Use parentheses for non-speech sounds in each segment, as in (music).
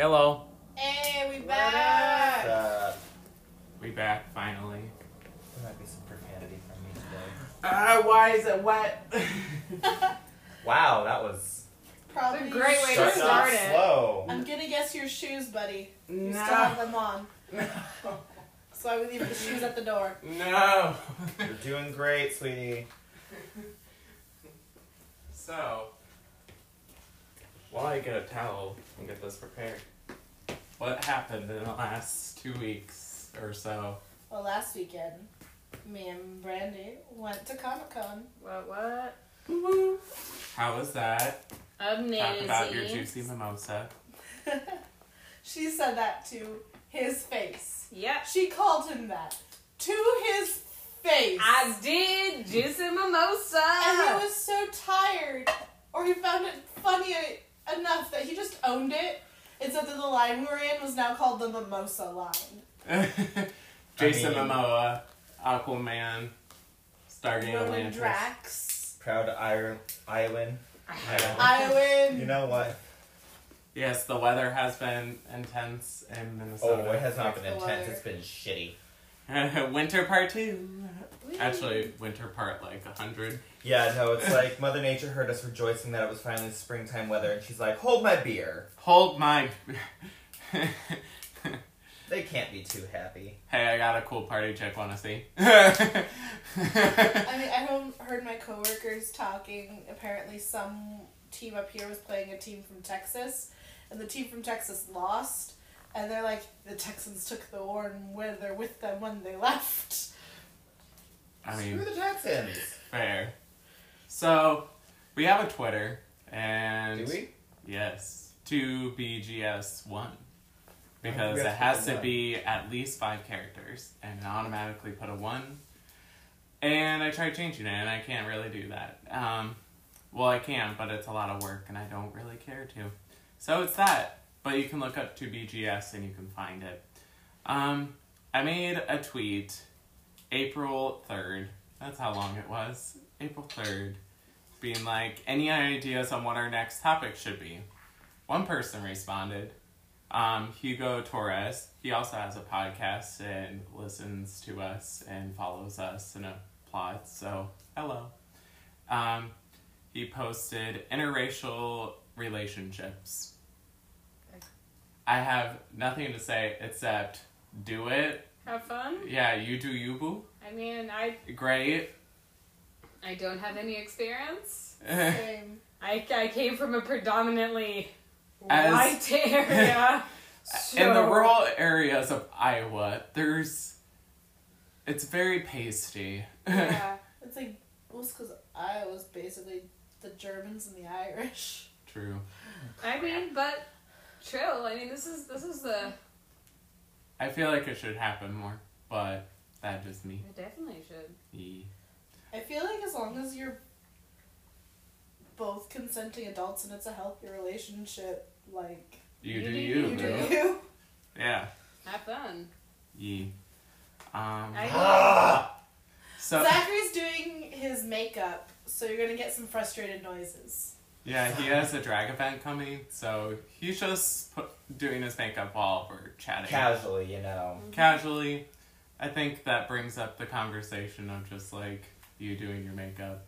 Hello. Hey, we What back. Uh, We back finally. there might be some profanity from me today. Uh, why is it wet? (laughs) Wow, that was Probably a great way to your start off it. slow. I'm gonna guess your shoes, buddy. You no. still have them on, (laughs) so I would leave the shoes at the door. No. You're doing great, sweetie. (laughs) so, while I get a towel and get this prepared, what happened in the last two weeks or so? Well, last weekend, me and Brandy went to Comic Con. What? What? How was that? Amazing. Talk about your juicy mimosa. (laughs) she said that to his face. Yep. She called him that to his face. I did juicy mimosa. and he was so tired, or he found it funny enough that he just owned it. And so that the line we were in was now called the Mimosa line. (laughs) Jason mean- Momoa, Aquaman, Stargate Ronon Atlantis. Drax. Proud Iron Iowan. I win. You know what? Yes, the weather has been intense in oh, Minnesota. Oh, it has not been intense. It's been shitty. (laughs) winter part two. Actually, winter part like a hundred. Yeah, no, it's (laughs) like Mother Nature heard us rejoicing that it was finally springtime weather, and she's like, "Hold my beer." Hold my. (laughs) They can't be too happy. hey, I got a cool party chick. Want to see? (laughs) I mean, I heard- heard my coworkers talking. Apparently, some team up here was playing a team from Texas, and the team from Texas lost. And they're like, the Texans took the war and where they're with them when they left. I Screw mean, the Texans. fair. So, we have a Twitter, and Do we? Yes, two BGS one. Because it has to be at least five characters and automatically put a one. And I tried changing it and I can't really do that. Um, well, I can, but it's a lot of work and I don't really care to. So it's that. But you can look up to BGS and you can find it. Um, I made a tweet April 3rd. That's how long it was. April 3rd. Being like, any ideas on what our next topic should be? One person responded, um, Hugo Torres. He also has a podcast and listens to us and follows us and applauds. So, hello. Um, he posted interracial relationships. I have nothing to say except do it. Have fun. Yeah, you do you boo. I mean, I Great. I don't have any experience. Same. (laughs) I, I came from a predominantly As- white area. (laughs) In the rural areas of Iowa, there's. It's very pasty. (laughs) Yeah. It's like, well, it's because Iowa's basically the Germans and the Irish. True. I mean, but chill. I mean, this is this is the. I feel like it should happen more, but that just me. It definitely should. Ye- I feel like as long as you're both consenting adults and it's a healthy relationship, like You, You do do you, you do you. Yeah. Have fun. Ye. Um. I- (sighs) Ah! So Zachary's doing his makeup, so you're gonna get some frustrated noises. Yeah, he has a drag event coming, so he's just put, doing his makeup while we're chatting Casually, you know. casually. I think that brings up the conversation of just like you doing your makeup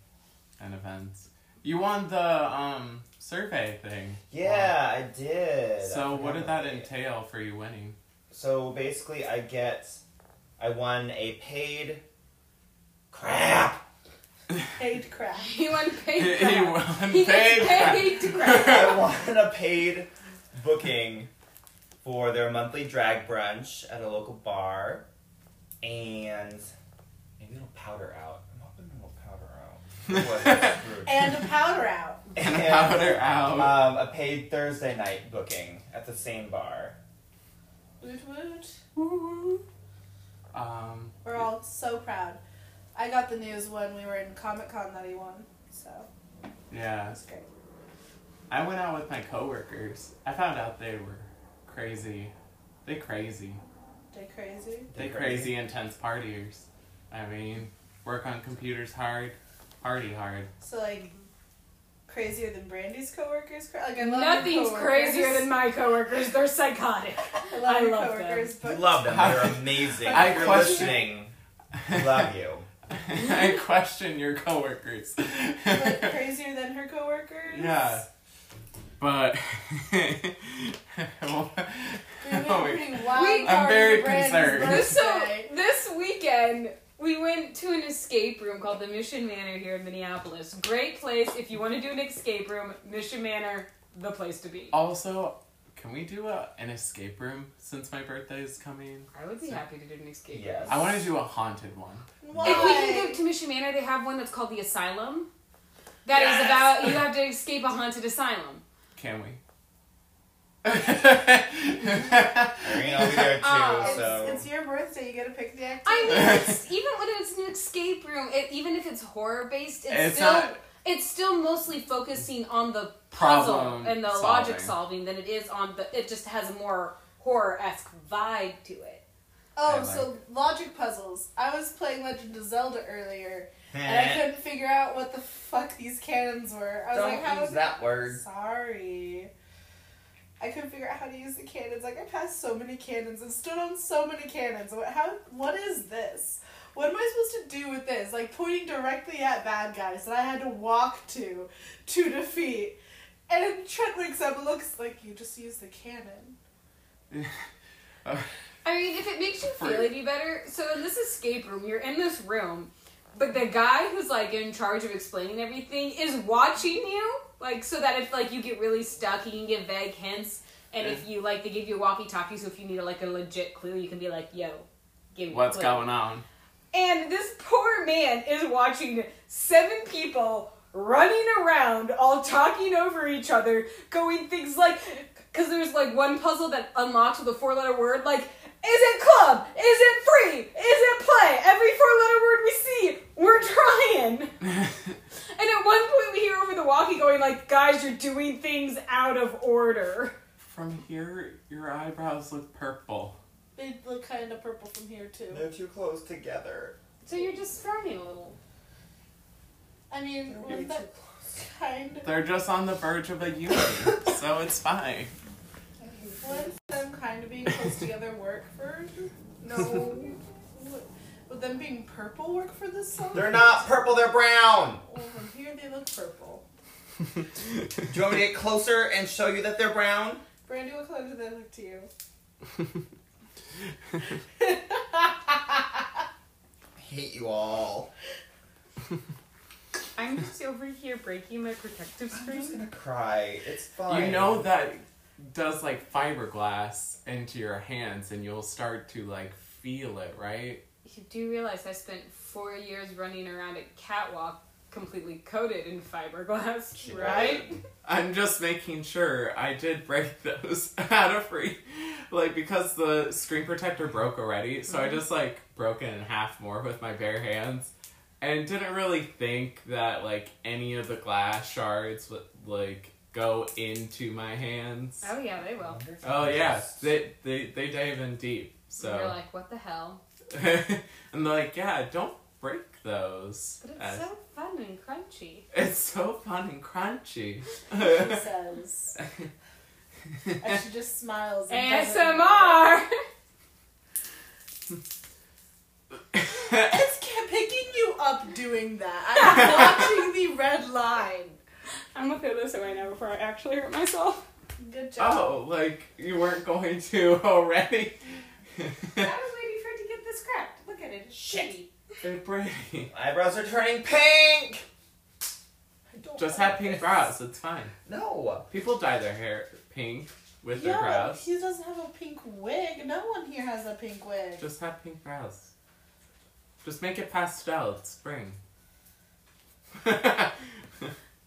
and events. You won the um survey thing. Yeah, I did. I So what did that about it. entail for you winning? So basically, I get, I won a paid. Crap. Paid crap. (laughs) He went paid. he crap. won He paid gets crap. paid to crap. (laughs) I won a paid booking for their monthly drag brunch at a local bar, and maybe it'll powder out. I'm hoping it'll powder out. Otherwise, I'm screwed. And a powder out. And a powder out. Um, a paid Thursday night booking at the same bar. Woot woot. Woo. Um, We're all so proud. I got the news when we were in Comic Con that he won, so yeah, that's great. I went out with my coworkers. I found out they were crazy. They crazy. They crazy. They They crazy crazy. intense partiers. I mean, work on computers hard, party hard. So like crazier than Brandy's coworkers? Like I love Nothing's coworkers. crazier than my coworkers. They're psychotic. (laughs) I love I your love coworkers, We but love them. They're amazing. I if you're question- listening, (laughs) love you. (laughs) I question your coworkers. but (laughs) crazier than her coworkers. Yeah. But (laughs) We Oh, a wait. pretty wild We- I'm very concerned. This, so this weekend we went to an escape room called the Mission Manor here in Minneapolis. Great place if you want to do an escape room. Mission Manor, the place to be. also, can we do a, an escape room since my birthday is coming? I would be happy to do an escape room. Yes. room. I want to do a haunted one. Why? If we can go to Mission Manor, they have one that's called the Asylum. That is Yes! about you have to escape a haunted asylum. Can we? (laughs) Irene, I'll be there too. Oh. it's, so it's your birthday. You get to pick the activity. I mean, it's, (laughs) even when it's an escape room, it, even if it's horror based, it's, It's still not- it's still mostly focusing on the puzzle Problem and the solving. logic solving than it is on the. It just has a more horror esque vibe to it. oh, I so logic puzzles. I was playing Legend of Zelda earlier, and I couldn't figure out what the fuck these cannons were. I was don't like, how use that word. Sorry. I couldn't figure out how to use the cannons. Like I passed so many cannons and stood on so many cannons. What how what is this? What am I supposed to do with this? Like pointing directly at bad guys that I had to walk to to defeat. And then Trent wakes up and looks like you just used the cannon. (laughs) Uh, I mean, if it makes you feel any better, so in this escape room, you're in this room, but the guy who's like in charge of explaining everything is watching you, like so that if like you get really stuck, he can give vague hints, and if you like, they give you a walkie-talkie, so if you need like a legit clue, you can be like, "Yo, give me." a What's clue." going on? And this poor man is watching seven people running around, all talking over each other, going things like, because there's like one puzzle that unlocks with a four letter word, like, is it club? Is it free? Is it play? Every four letter word we see, we're trying. (laughs) And at one point we hear over the walkie going like, guys, you're doing things out of order. From here, your eyebrows look purple. They look kind of purple from here too. They're too close together. So you're just frowning a little. I mean, They're was that kind of They're just on the verge of a (laughs) union, so it's fine. Wouldn't them kind of being close together work for? No. Would- (laughs) Would them being purple work for this song? They're not purple. They're brown. Well, from here they look purple. Do you want me to get closer and show you that they're brown? Brandy, what color do they look to you? (laughs) I hate you all. (laughs) I'm just over here breaking my protective screen. I'm just gonna cry. It's fine. You know that does like fiberglass into your hands, and you'll start to like feel it, right? You do realize I spent four years running around a catwalk completely coated in fiberglass, (laughs) She right? I'm just making sure I did break (laughs) those out of free, like because the screen protector broke already, so I mm-hmm. just like broke it in half more with my bare hands, and didn't really think that like any of the glass shards would like go into my hands. Oh yeah, they will. Oh yeah, they they they dive in deep. So you're like, what the hell? (laughs) and they're like, yeah, don't break those. But it's Uh, so fun and crunchy. it's so fun and crunchy. She (laughs) says. (laughs) And she just smiles. And ASMR. It's picking you up doing that. I'm (laughs) watching the red line. I'm gonna throw this away now before I actually hurt myself. Good job. oh, like you weren't going to already. I was waiting for it to get this cracked. Look at it. It's Shit. Pretty. They're pretty. Eyebrows are turning pink. I don't Just have pink this. brows. It's fine. No. People dye their hair pink with their Yeah, but brows. he doesn't have a pink wig. No one here has a pink wig. Just have pink brows. Just make it pastel. It's spring. (laughs)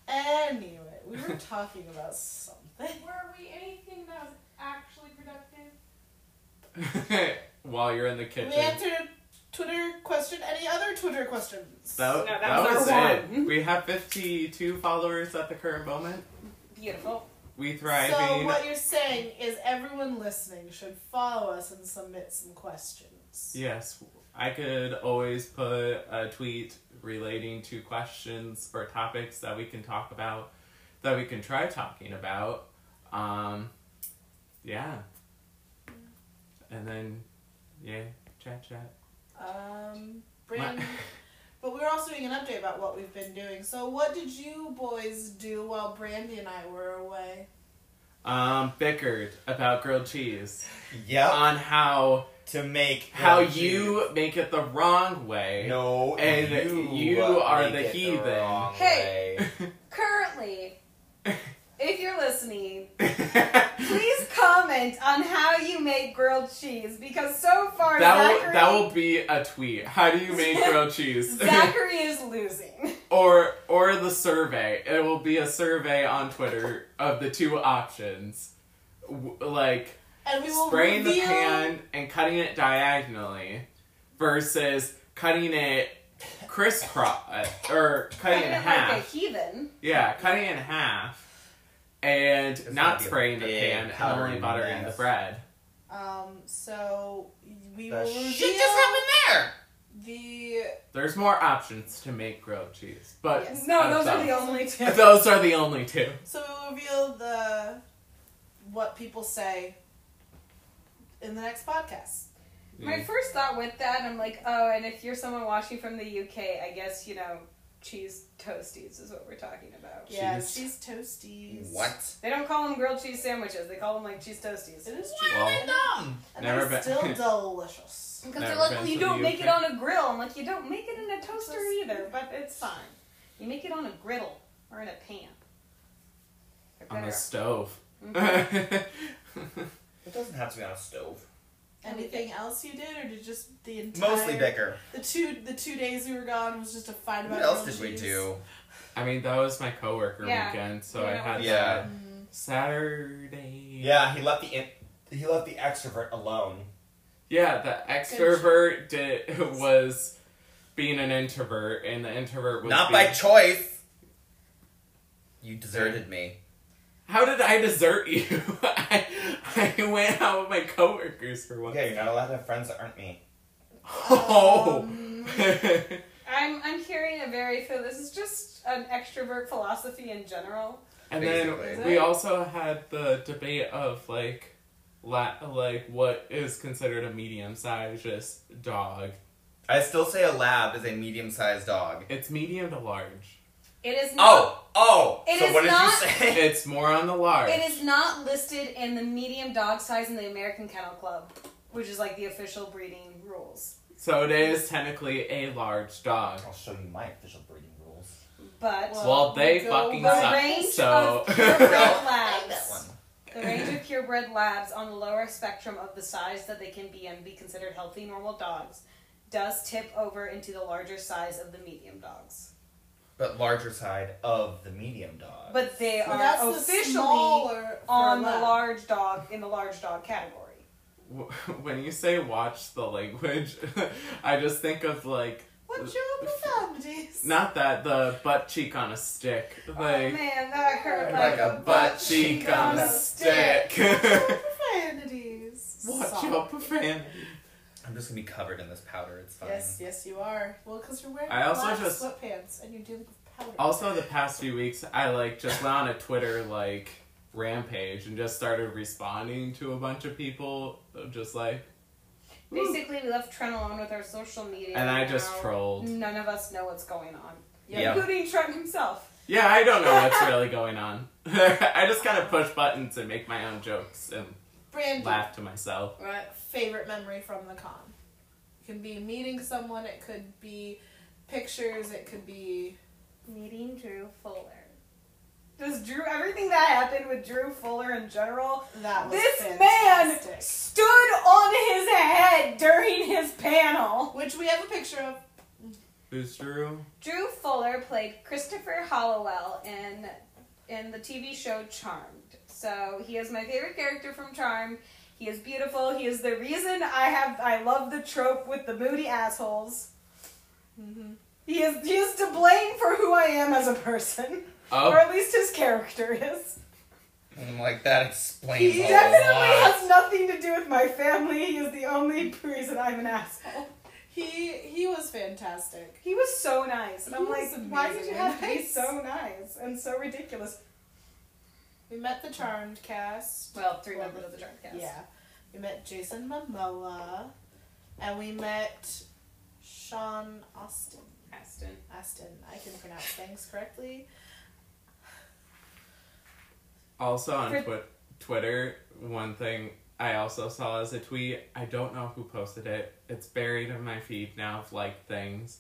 Anyway, we were talking about something. Were we anything that was actually productive? (laughs) While you're in the kitchen. We answered a Twitter question. Any other Twitter questions? That, No, that that was was, our it. one. We have 52 followers at the current moment. Beautiful. We thrive. So what you're saying is everyone listening should follow us and submit some questions. Yes, I could always put a tweet relating to questions or topics that we can talk about. that we can try talking about. Um, yeah. And then, yeah, chat chat. Um, Brand, (laughs) but we were also doing an update about what we've been doing. So, what did you boys do while Brandy and I were away? Um, bickered about grilled cheese Yep. on how to make how grilled you make it the wrong way. no and you, you are make the it heathen. wrong Hey. way. Currently, if you're listening, (laughs) please comment on how you make grilled cheese because so far that will Zachary, that will be a tweet. How do you make grilled cheese? (laughs) Zachary is losing. (laughs) or or the survey. It will be a survey on Twitter of the two options, W- like will spraying the pan and cutting it diagonally, versus cutting it crisscross or cutting it in like half. a heathen. Yeah, cutting it in half, and It's not gonna be a spraying the pan and powdery only buttering the bread. Um, so we The will shit just happened there. the There's more options to make grilled cheese, but Yes. No, those are the only two. (laughs) Those are the only two. so we will reveal the what people say in the next podcast. My first thought with that, I'm like, oh, and if you're someone watching from the UK, I guess you know cheese toasties is what we're talking about. Yeah, Cheese. cheese toasties. What? They don't call them grilled cheese sandwiches; they call them like cheese toasties. It is Why cheese. Well, are they? And (laughs) Never they're been- still delicious. Because they're like, well, you don't make it on a grill. I'm like, you don't make it in a toaster Just- either, but it's fine. You make it on a griddle or in a pan. On a better. stove. Mhm. (laughs) It doesn't have to be on a stove. Anything else you did, or did just the entire Mostly bicker. The two the two days we were gone was just a fight about What else did we cheese? do? I mean, that was my coworker Yeah. weekend, so You I know had Yeah. that Mm. Saturday. Yeah, he left the in- he left the extrovert alone. Yeah, the extrovert did (laughs) was being an introvert, and the introvert was Not being, by choice. You deserted me. How did I desert you? (laughs) I, I went out with my coworkers for one. Okay, you're not allowed to have friends that aren't me. Oh. Um, I'm I'm hearing a very so this is just an extrovert philosophy in general. and Basically. then we also had the debate of like, la- like what is considered a medium-sized just dog. I still say a lab is a medium-sized dog. It's medium to large. It is oh, not. Oh, oh. It so is what did not- you say? (laughs) It's more on the large. It is not listed in the medium dog size in the American Kennel Club, which is like the official breeding rules. So it is technically a large dog. I'll show you my official breeding rules. But Well, Well, they go fucking the suck. range so of purebred (laughs) labs, the range of purebred labs on the lower spectrum of the size that they can be and be considered healthy normal dogs, does tip over into the larger size of the medium dogs. But larger side of the medium dog. But they so are that's the officially on the large dog in the large dog category. (laughs) when you say watch the language, (laughs) I just think of like What's your profanities? not that the butt cheek on a stick, oh like man, that hurt Like like, a butt cheek on a stick. Your (laughs) profanities. Watch Stop. your profanity. I'm just gonna be covered in this powder. It's fine. Yes, yes, you are. Well, because you're wearing I also black just- sweatpants and you're dealing with powder. Also, the past few weeks, I like just went on a Twitter like rampage and just started responding to a bunch of people, just like, Basically, we left Trent alone with our social media. and I just now. trolled. None of us know what's going on, Yeah. including Trent himself. Yeah, I don't know what's (laughs) really going on. (laughs) I just kind of push buttons and make my own jokes and Brandon, laugh to myself. right? Favorite memory from the con. It can be meeting someone. It could be pictures. It could be Meeting Drew Fuller. Just Drew, everything that happened with Drew Fuller in general. that was This fantastic. man stood on his head during his panel. which we have a picture of. Who's Drew? Drew Fuller played Christopher Halliwell in in the TV show Charmed. So he is my favorite character from Charmed. He is beautiful. He is the reason I have I love the trope with the moody assholes. Mm-hmm. He is he is to blame for who I am as a person, or Oh, at least his character is. I'm like that explains He a definitely lot. has nothing to do with my family. He is the only reason I'm an asshole. He he was fantastic. He was so nice, and He I'm was like, why did you have to be (laughs) so nice and so ridiculous? We met the Charmed cast. Well, three members of the Charmed cast. Yeah. We met Jason Momoa. And we met Sean Austin. Astin. Astin. I can pronounce things correctly. Also on For- twi- Twitter, one thing I also saw as a tweet. I don't know who posted it. It's buried in my feed now of like things,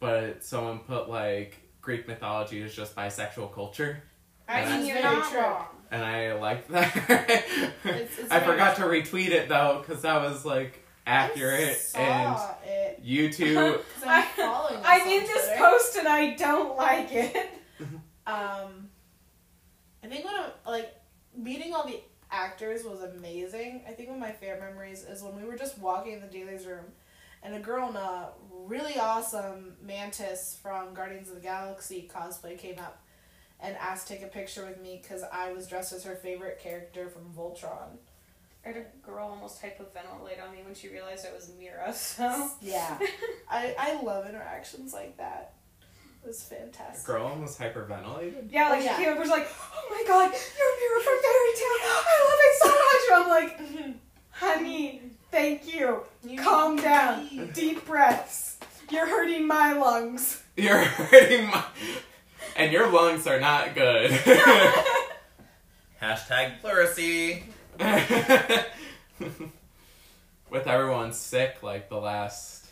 but someone put like Greek mythology is just bisexual culture, I That's mean, you're very not true. wrong. and I like that. (laughs) It's- it's I very forgot to retweet it though because that was like accurate I and saw it. you (laughs) two. 'cause I'm following I us made this post and I don't like it. (laughs) Um, I think one of like meeting all the actors was amazing. I think one of my favorite memories is when we were just walking in the Dailies room, and a girl in a really awesome mantis from Guardians of the Galaxy cosplay came up and asked to take a picture with me because I was dressed as her favorite character from Voltron. I had a girl almost hyperventilate on me when she realized I was Mira, (laughs) so. Yeah, (laughs) I I love interactions like that. It was fantastic. Girl almost hyperventilated. Yeah, like Oh, yeah. she came up and was like, oh my god, you're Mira from Fairy Tail. I love it so much. And I'm like, mm-hmm. honey, thank you. You Calm down. breathe. Deep breaths. You're hurting my lungs. You're (laughs) hurting my. And your lungs are not good. (laughs) Hashtag pleurisy. (laughs) With everyone sick like the last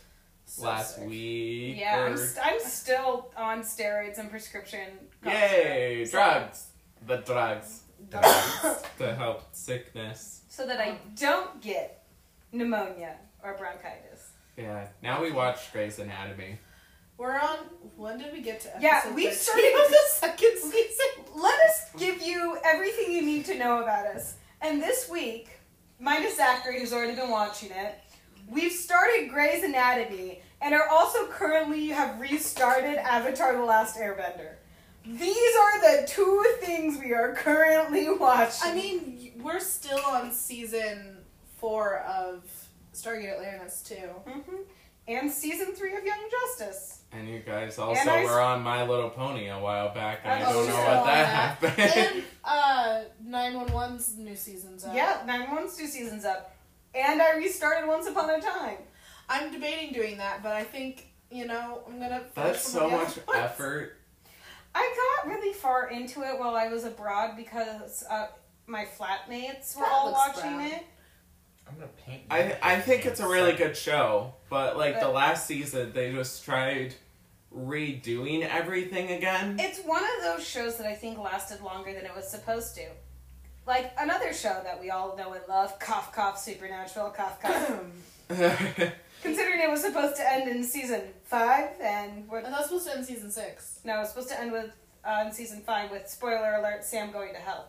So last sick. week. Yeah, I'm, or- st- I'm still on steroids and prescription. Yay! syrup, Drugs. The drugs Dogs. (laughs) to help sickness. So that I don't get pneumonia or bronchitis. Yeah. Now we watch Grey's Anatomy. We're on. When did we get to? Yeah, we started- the (laughs) second season. Let us give you everything you need to know about us. And this week, minus Zachary, who's already been watching it, we've started Grey's Anatomy and are also currently have restarted Avatar: The Last Airbender. These are the two things we are currently watching. I mean, we're still on season four of Stargate Atlantis too. hmm and season three of Young Justice. And you guys also And I- were on My Little Pony a while back, and I Oh, don't know what that happened. and (laughs) uh, 911's new season's out. Yeah, nine months, two seasons up. And I restarted Once Upon a Time. I'm debating doing that, but I think you know I'm gonna. finish That's so much other ones. effort. I got really far into it while I was abroad because uh, my flatmates were That all watching brown. it. I'm gonna paint. I I think it's a really good show, but like the last season, they just tried redoing everything again. It's one of those shows that I think lasted longer than it was supposed to. Like another show that we all know and love, Cough Cough Supernatural, Cough Cough. (laughs) Considering it was supposed to end in season five, and what? And that's supposed to end season six. No, it was supposed to end with uh, in season five with spoiler alert: Sam going to hell.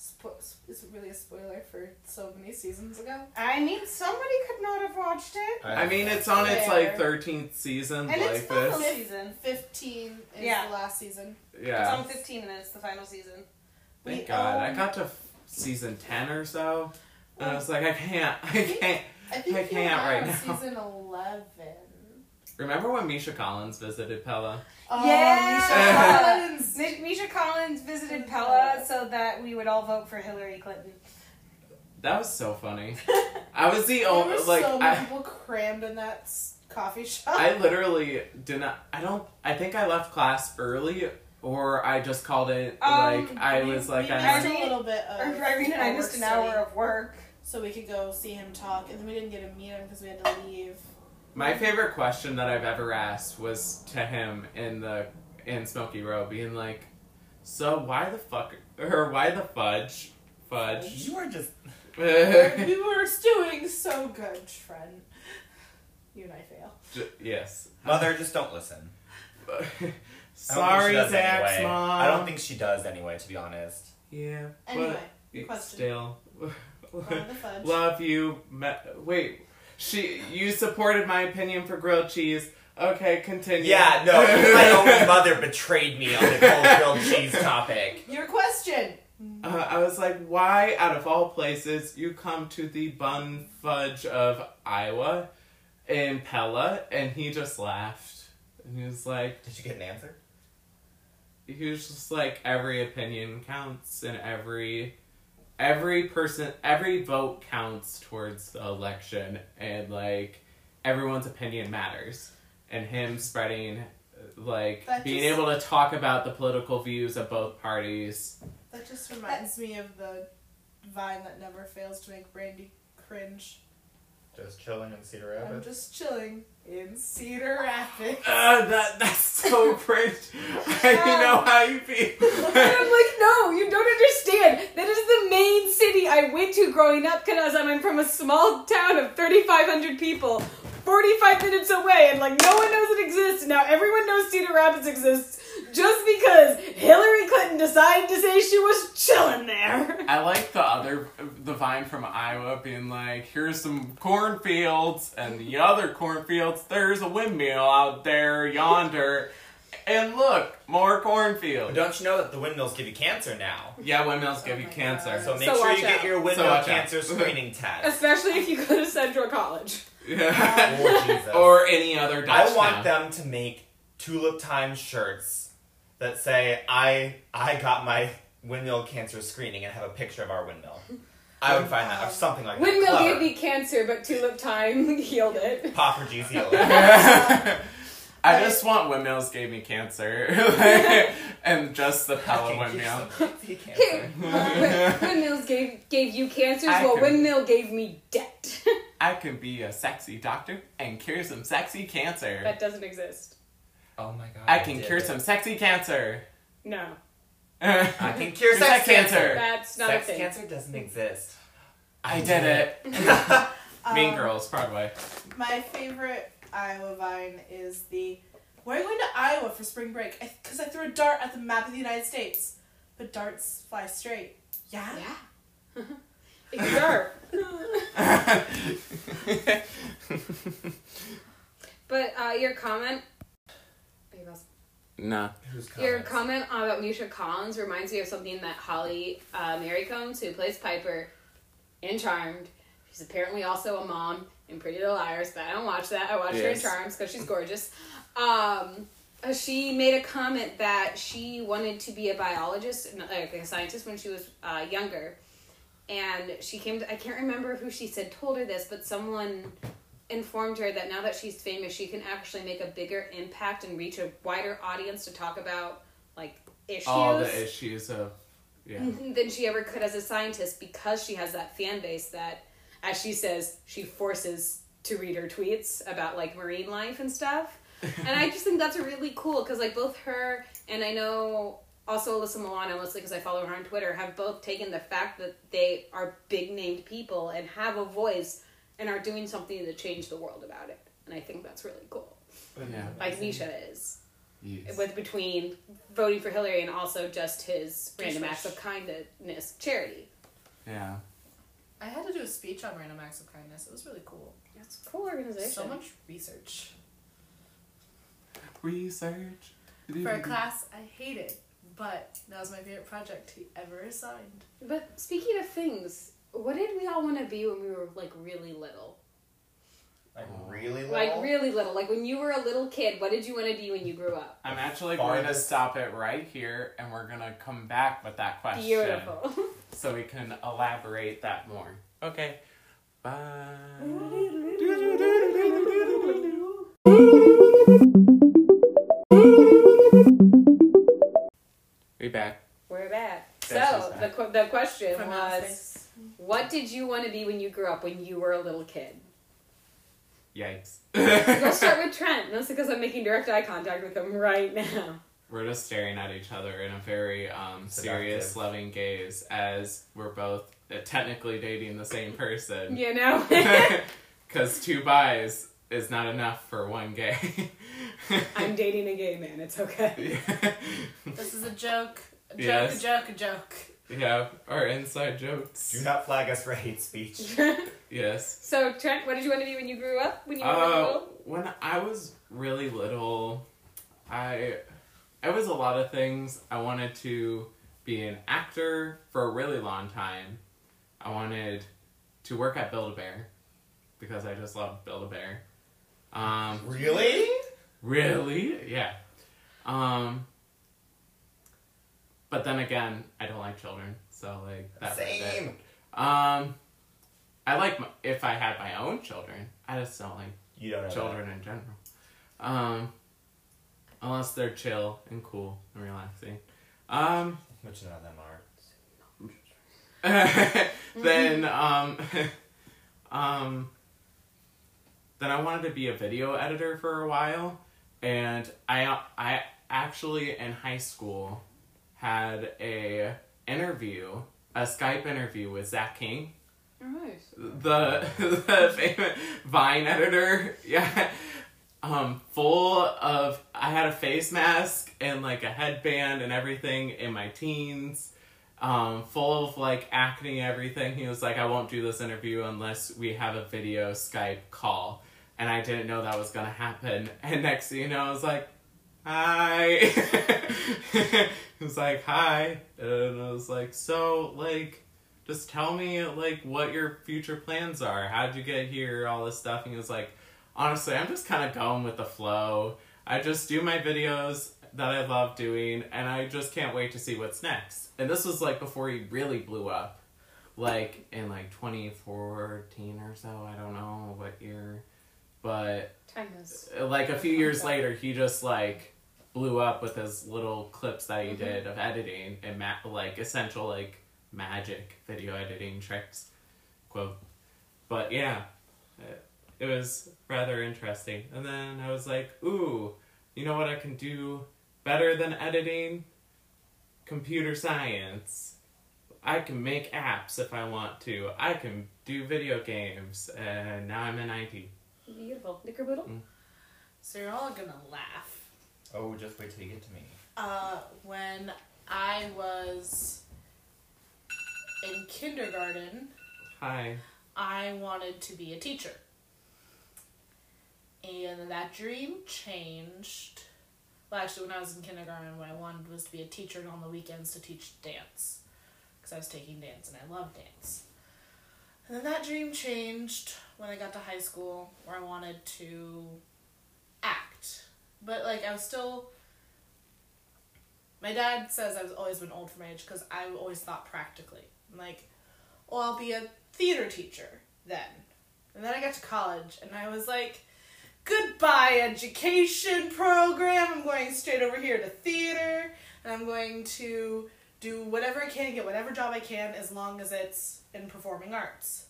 Spo- is it really a spoiler for so many seasons ago? I mean, somebody could not have watched it, I mean, it's on its like thirteenth season, and like it's the this. season. Fifteen is Yeah. the last season. Yeah. It's Yeah, on fifteen, and it's the final season. thank We God. I own- got to f- season ten or so, and I was like, I can't, I can't. I think I you're can't right now. Season eleven. Remember when Misha Collins visited Pella? Oh, Yeah. Misha (laughs) Collins. Mi- Misha Collins visited Pella so that we would all vote for Hillary Clinton. That was so funny. (laughs) I was the There only were like so many I, people crammed in that coffee shop. I literally did not. I don't. I think I left class early, or I just called it Um, like I We- was like we I. missed I- a little bit of. Or Irene and I our missed an work hour of work. so we could go see him talk, and then we didn't get to meet him because we had to leave. My favorite question that I've ever asked was to him in the in Smoky Row, being like, "So why the fuck (laughs) or why the fudge fudge?" You are just. (laughs) we were doing so good, Trent. You and I fail. J- yes. Mother, just don't listen. (laughs) I don't think Sorry, she Zach's anyway. mom. I don't think she does anyway, to be honest. Yeah. Anyway, but it's question. still. on the fudge. Love you. Me- Wait, she you supported my opinion for grilled cheese. Okay, continue. Yeah, no, (laughs) my own mother betrayed me on the cold grilled cheese topic. Your question. Uh, I was like, why, out of all places, you come to the bun fudge of Iowa in Pella? And he just laughed. And he was like, Did you get an answer? he was just like every opinion counts and every every person every vote counts towards the election and like everyone's opinion matters and him spreading like That being just- able to talk about the political views of both parties That just reminds me of the vine that never fails to make Brandy cringe. Just chilling in Cedar Rapids. I'm just chilling in Cedar Rapids. uh, that that's so (laughs) cringe (laughs) i know how you feel (laughs) And I'm like, no, you don't understand. That is the main city I went to growing up because I'm from a small town of 3,500 people, 45 minutes away, and like no one knows it exists. Now everyone knows Cedar Rapids exists just because Hillary Clinton decided to say she was chilling there. I like the other, the vine from Iowa being like, here's some cornfields, and the other cornfields, there's a windmill out there yonder, and look, more But cornfields. don't you know that the windmills give you cancer now? Yeah, windmills give Oh you cancer. God. So make So sure watch you get out. your So windmill watch out. cancer (laughs) screening test. Especially if you go to Central College. Yeah. Oh, Jesus. or any other Dutch I want town. them to make Tulip Time shirts that say I I got my windmill cancer screening and have a picture of our windmill. I would find that or something like Windmill that. gave Clever. me cancer, but Tulip Time (laughs) healed it. Pop for GCO. I just want windmills gave me cancer, (laughs) and just the Pella windmill. Here, uh, windmills gave gave you cancers, I while can- windmill gave me debt. (laughs) I can be a sexy doctor and cure some sexy cancer. that doesn't exist. Oh my god. I can did cure some sexy cancer. No, (laughs) I can cure Sex sex cancer. cancer. that's not Sex a thing. cancer doesn't exist. I did it. (laughs) mean Um, Girls, Broadway. My favorite Iowa vine is the Why are you going to Iowa for spring break? Because I, threw a dart at the map of the United States. But darts fly straight. Yeah? Yeah. (laughs) it's dark. But uh, your comment. Are no. Your comment about Misha Collins reminds me of something that Holly uh, Marie Combs, who plays Piper in Charmed, she's apparently also a mom in Pretty Little Liars, but I don't watch that. I watch her in Charms because she's gorgeous. Um, uh, she made a comment that she wanted to be a biologist, like a scientist, when she was uh, younger. And she came to, I can't remember who she said told her this, but someone informed her that now that she's famous, she can actually make a bigger impact and reach a wider audience to talk about like issues All the issues of yeah. (laughs) than she ever could as a scientist because she has that fan base that, as she says, she forces to read her tweets about like marine life and stuff. (laughs) and I just think that's really cool because like both her and I know also Alyssa Milano, mostly because I follow her on Twitter, have both taken the fact that they are big named people and have a voice and are doing something to change the world about it. And I think that's really cool. Yeah. Like Misha is Yes. with between voting for Hillary and also just his random acts of kindness charity. Yeah. I had to do a speech on random acts of kindness. It was really cool. That's a cool organization. So much research. Research. For a class I hated, but that was my favorite project he ever assigned. But speaking of things, what did we all want to be when we were like really little? Like oh. really little. Like really little. Like when you were a little kid, what did you want to be when you grew up? I'm actually going to stop it right here, and we're gonna come back with that question. Beautiful. (laughs) So we can elaborate that more. Okay. Bye. We back. we're back. There So the qu- the question was, Alice. What did you want to be when you grew up? When you were a little kid? Yikes. (laughs) We'll start with Trent. Mostly because I'm making direct eye contact with him right now. We're just staring at each other in a very um, serious, loving gaze as we're both uh, technically dating the same person. You know. (laughs) (laughs) Because two buys is not enough for one gay. I'm dating a gay man. It's okay. yeah. This is a joke. A joke, Yes. a joke, a joke. Yeah, our inside jokes. Do not flag us for hate speech. (laughs) Yes. so Trent, what did you want to be when you grew up? When you were Uh, little? when I was really little, I I was a lot of things. I wanted to be an actor for a really long time. I wanted to work at Build a Bear because I just love Build a Bear. Um, Really? really, yeah. Um, but then again, I don't like children, so like that's it. Same. Um, I like my, if I had my own children. I just don't like You don't know. children in general. Um, unless they're chill and cool and relaxing. Um, That. Which none of them are. then (laughs) um, (laughs) um, then I wanted to be a video editor for a while, and I I actually in high school had a interview, a Skype interview with Zach King Nice. the (laughs) the famous Vine editor, (laughs) yeah, um, full of. I had a face mask and like a headband and everything in my teens, um, full of like acne everything. He was like, "I won't do this interview unless we have a video Skype call," and I didn't know that was gonna happen. (laughs) And next thing you know, I was like, "Hi." (laughs) he was like, "Hi," and I was like, "So like." just tell me like what your future plans are. How'd you get here? All this stuff. And he was like, honestly, I'm just kind of going with the flow. I just do my videos that I love doing, and I just can't wait to see what's next. And this was like before he really blew up, like in like 2014 or so. I don't know what year, but like a few years later, he just like blew up with his little clips that he did of editing and ma- like essential like magic video editing tricks, quote. But yeah, it, it was rather interesting. And then I was like, ooh, you know what I can do better than editing? Computer science. I can make apps if I want to. I can do video games. And now I'm in IT. Beautiful. Knickerboodle? So you're all gonna laugh. Oh, just wait till you get to me. Uh, when I was in kindergarten, Hi. I wanted to be a teacher. And that dream changed. Well, actually, when I was in kindergarten, what I wanted was to be a teacher and on the weekends to teach dance. Because I was taking dance and I love dance. And then that dream changed when I got to high school, where I wanted to act. But, like, I was still. My dad says I've always been old for my age because I always thought practically. I'm like, well, I'll be a theater teacher then. And then I got to college and I was like, goodbye, education program. I'm going straight over here to theater and I'm going to do whatever I can, get whatever job I can as long as it's in performing arts.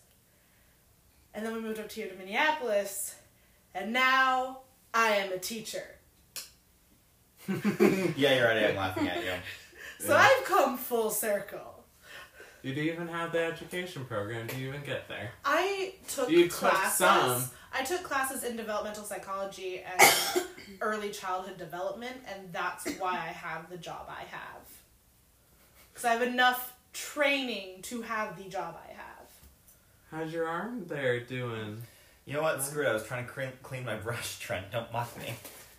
And then we moved up here to Minneapolis and now I am a teacher. (laughs) yeah, you're right. I'm laughing at you. (laughs) So Yeah. I've come full circle. Did You do even have the education program. Do you even get there? I took You took classes. some. I took classes in developmental psychology and (coughs) early childhood development, and that's why I have the job I have. Because I have enough training to have the job I have. How's your arm there doing? You know what? Screw it. I was trying to clean, clean my brush, (laughs) Trent. Don't mock me.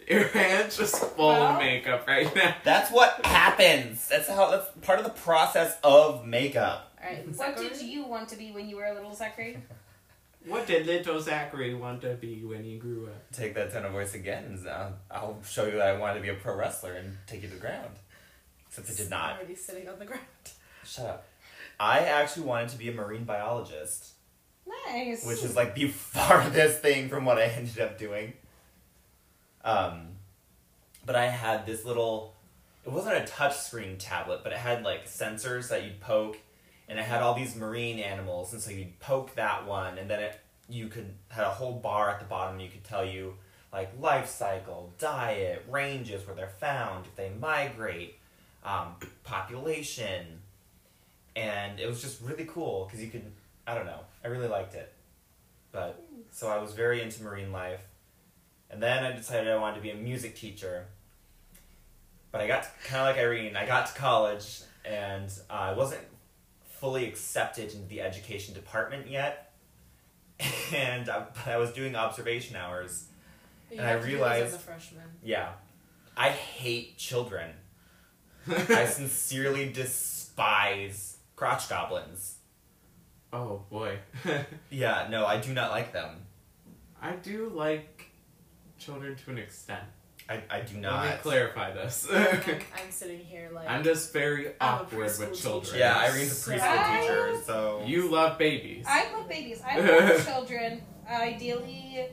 Your hand's just full Well- of makeup right now. That's what happens. That's how. That's part of the process of makeup. All right. What did you want to be when you were a little Zachary? (laughs) What did little Zachary want to be when he grew up? Take that tone of voice again. and I'll, I'll show you that I wanted to be a pro wrestler and take you to the ground. Since I did not. Already sitting on the ground. Shut up. I actually wanted to be a marine biologist, Nice. which is like the (laughs) farthest thing from what I ended up doing. Um, but I had this little. It wasn't a touch screen tablet, but it had like sensors that you'd poke, and it had all these marine animals, and so you'd poke that one, and then it you could had a whole bar at the bottom. You could tell you like life cycle, diet, ranges where they're found, if they migrate, um, population, and it was just really cool because you could. I don't know. I really liked it, but so I was very into marine life, and then I decided I wanted to be a music teacher. But I got kind of like Irene. I got to college and uh, I wasn't fully accepted into the education department yet, (laughs) and I, but I was doing observation hours. You And I have to do realized- as a freshman. Yeah, I hate children. (laughs) I sincerely despise crotch goblins. oh boy. (laughs) Yeah, no, I do not like them. I do like children to an extent. I, I do Let me not. clarify this. I'm, (laughs) I'm sitting here like I'm just very I'm awkward with children. teacher. Yeah, Irene's a preschool I- teacher, so You love babies. I love babies. I love children. Ideally,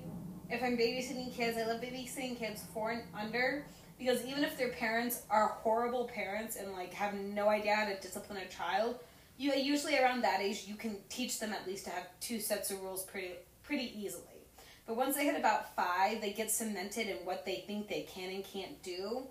if I'm babysitting kids, I love babysitting kids four and under because even if their parents are horrible parents and like have no idea how to discipline a child, you usually around that age you can teach them at least to have two sets of rules pretty pretty easily. But once they hit about five, they get cemented in what they think they can and can't do,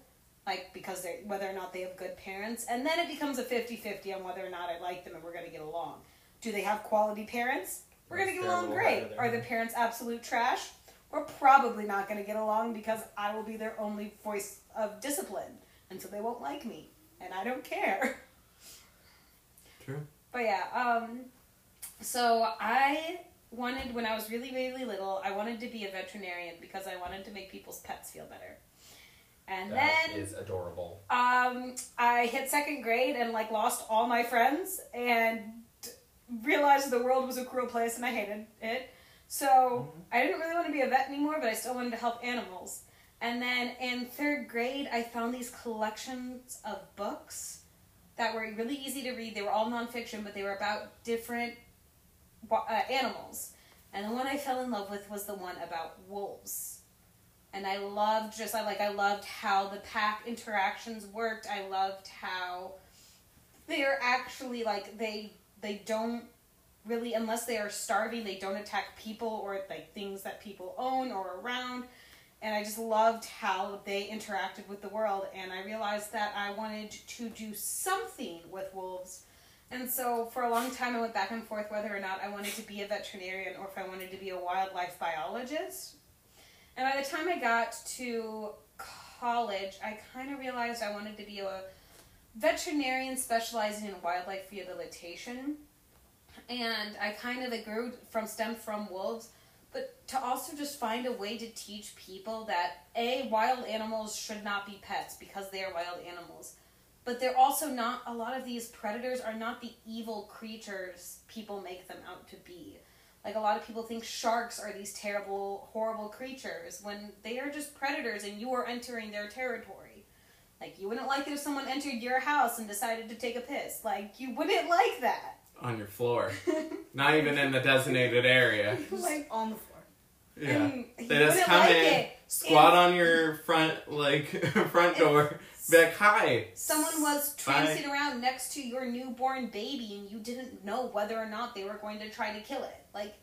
like because they whether or not they have good parents, and then it becomes a 50-50 on whether or not I like them and we're gonna get along. Do they have quality parents? We're gonna get along great. Are the parents absolute trash? We're probably not gonna get along because I will be their only voice of discipline, and so they won't like me, and I don't care. True. But yeah, um, so I wanted when I was really really little, I wanted to be a veterinarian because I wanted to make people's pets feel better. And that then is adorable. um, I hit second grade and like lost all my friends and realized the world was a cruel place and I hated it. So I didn't really want to be a vet anymore, but I still wanted to help animals. And then in third grade, I found these collections of books that were really easy to read. They were all nonfiction, but they were about different uh, animals. And the one I fell in love with was the one about wolves and I loved just I like I loved how the pack interactions worked. I loved how they're actually like they they don't really unless they are starving, they don't attack people or like things that people own or around. And I just loved how they interacted with the world and I realized that I wanted to do something with wolves. And so for a long time I went back and forth whether or not I wanted to be a veterinarian or if I wanted to be a wildlife biologist. And by the time I got to college, I kind of realized I wanted to be a veterinarian specializing in wildlife rehabilitation. And I kind of grew from stem from wolves, but to also just find a way to teach people that a wild animals should not be pets because they are wild animals. But they're also not a lot of these predators are not the evil creatures people make them out to be. Like a lot of people think sharks are these terrible, horrible creatures when they are just predators and you are entering their territory. Like you wouldn't like it if someone entered your house and decided to take a piss. Like you wouldn't like that. On your floor. (laughs) Not even in the designated area. (laughs) like on the floor. Yeah. And you They just come like in, it. Squat if on your front like (laughs) front door. Be like, hi. Someone was Bye. trancing around next to your newborn baby and you didn't know whether or not they were going to try to kill it. Like,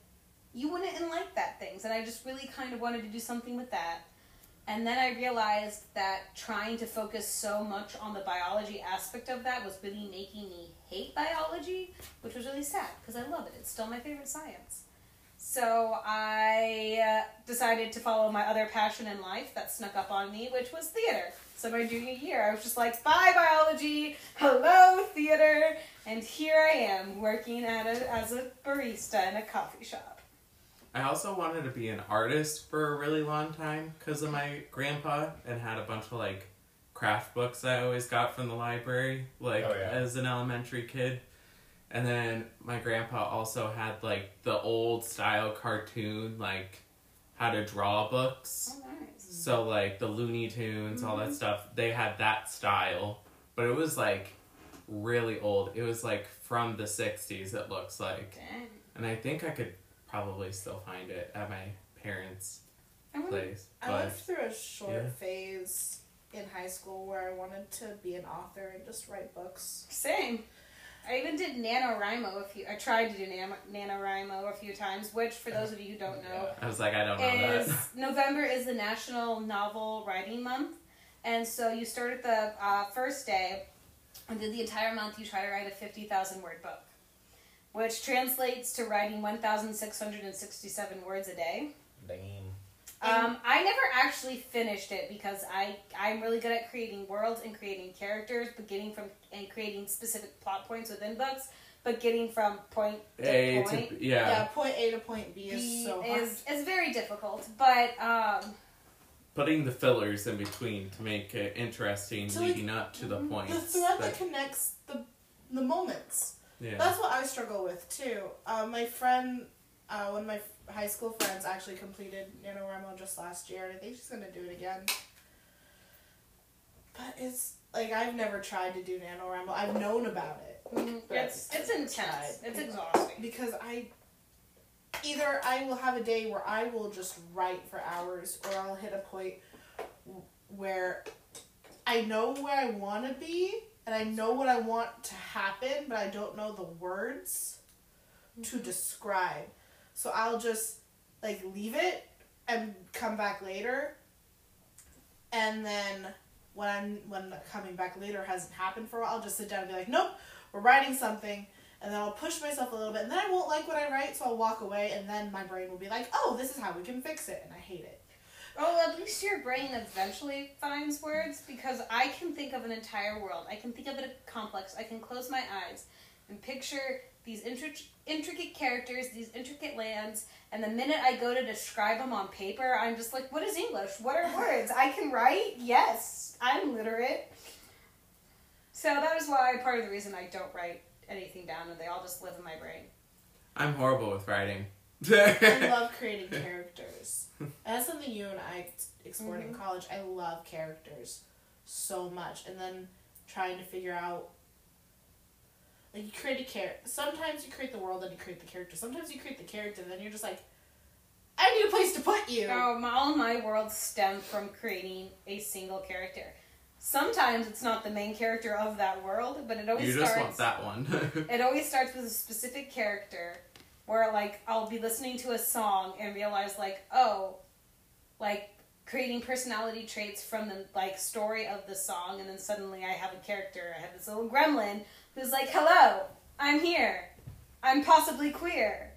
you wouldn't like that things. And I just really kind of wanted to do something with that. And then I realized that trying to focus so much on the biology aspect of that was really making me hate biology, which was really sad because I love it. It's still my favorite science. So I uh, decided to follow my other passion in life that snuck up on me, which was theater. So my junior year, I was just like, bye biology, hello theater, and here I am working at a, as a barista in a coffee shop. I also wanted to be an artist for a really long time because of my grandpa and had a bunch of like craft books I always got from the library, like Oh, yeah. as an elementary kid. And then my grandpa also had like the old style cartoon, like how to draw books. Oh, nice. So like the Looney Tunes, all Mm-hmm. that stuff, they had that style, but it was like really old. It was like from the '60s. It looks like, Dang. and I think I could probably still find it at my parents' I wonder- place. I But went through a short yeah. phase in high school where I wanted to be an author and just write books. Same. I even did NaNoWriMo a few. I tried to do Nan- NaNoWriMo a few times, which, for those of you who don't know, (laughs) I was like, I don't know is that. (laughs) November is the National Novel Writing Month, and so you start at the uh, first day, and then the entire month you try to write a fifty thousand word book, which translates to writing one thousand six hundred and sixty seven words a day. Damn. Um, I never actually finished it because I I'm really good at creating worlds and creating characters, but getting from and creating specific plot points within books, but getting from point to A point to yeah. Yeah, point A to point B is B so hard. is is very difficult. But um, putting the fillers in between to make it interesting, To, like, leading up to the points. the thread that that- connects the the moments. Yeah. That's what I struggle with too. Uh, my friend, uh, one of my high school friends, actually completed NaNoWriMo just last year, and I think she's gonna do it again. But it's like I've never tried to do NaNoWriMo. I've known about it Mhm. It's it's intense. It's exhausting. because I either I will have a day where I will just write for hours or I'll hit a point where I know where I want to be and I know what I want to happen, but I don't know the words to mm-hmm. describe. So I'll just like leave it and come back later. And then when I'm when coming back later hasn't happened for a while, I'll just sit down and be like, nope, we're writing something. And then I'll push myself a little bit, and then I won't like what I write, so I'll walk away, and then my brain will be like, "Oh, this is how we can fix it," and I hate it. Oh, at least your brain eventually finds words because I can think of an entire world. I can think of it complex. I can close my eyes and picture these intri- intricate characters, these intricate lands, and the minute I go to describe them on paper, I'm just like, what is English? What are words? I can write? Yes, I'm literate. So that is why part of the reason I don't write anything down and they all just live in my brain. I'm horrible with writing. I (laughs) love creating characters. And that's something you and I explored in Mhm. college. I love characters so much, and then trying to figure out. Like you create a character. Sometimes you create the world, then you create the character. Sometimes you create the character, and then you're just like, I need a place to put you. Oh, my, all my worlds stem from creating a single character. Sometimes it's not the main character of that world, but it always you just starts. want that one. (laughs) It always starts with a specific character, where like I'll be listening to a song and realize like, oh, like creating personality traits from the like story of the song, and then suddenly I have a character. I have this little gremlin who's like, "Hello, I'm here. I'm possibly queer.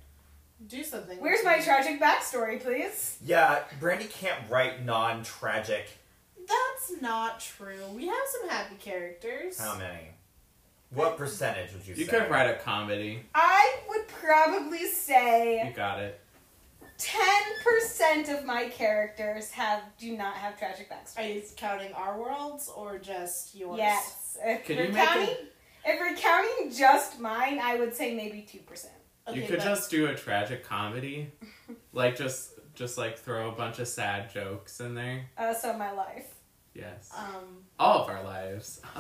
Do something. Where's my tragic backstory, please?" Yeah, Brandy can't write non-tragic. That's not true. We have some happy characters. How many? What percentage would you, you say? You could write a comedy. I would probably say You got it. ten percent of my characters have do not have tragic backstories. Are you counting our worlds or just yours? Yes. If Could we're you make counting, if we're counting just mine, I would say maybe two percent. Okay, you could but- just do a tragic comedy, like just just like throw a bunch of sad jokes in there. Uh, so my life. Yes, Um, all of our lives. (laughs)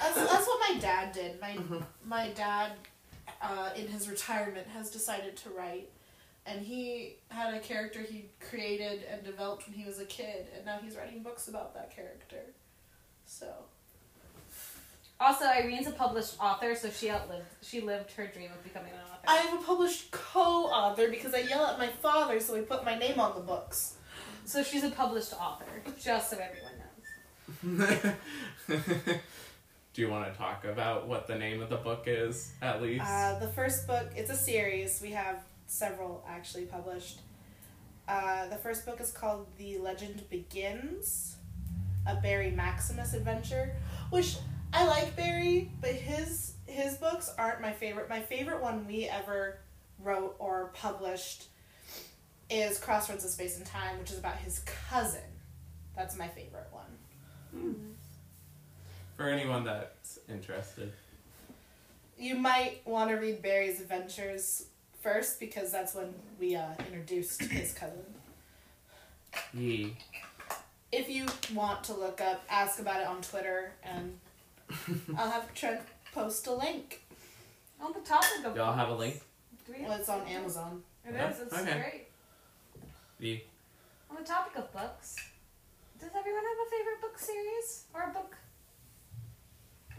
that's, that's what my dad did. My Mhm. my dad, uh, in his retirement, has decided to write, and he had a character he created and developed when he was a kid, and now he's writing books about that character. So Also, Irene's a published author, so she outlived. She lived her dream of becoming an author. I am a published co-author because I yell at my father, so he put my name on the books. so she's a published author, just so everyone knows. (laughs) do you want to talk about what the name of the book is at least? Uh, the first book, it's a series. We have several actually published. Uh, the first book is called The Legend Begins, a Barry Maximus adventure, which I like Barry, but his his books aren't my favorite. My favorite one we ever wrote or published is Crossroads of Space and Time, which is about his cousin. That's my favorite one. For anyone that's interested. You might want to read Barry's Adventures first because that's when we uh, introduced his cousin. Yee. If you want to look up, ask about it on Twitter, and I'll have Trent post a link. On the topic of Y'all have a link? Do we Well, it's on Amazon. It Yeah, is. It's okay. great. Yee. On the topic of books, does everyone have a favorite book series or a book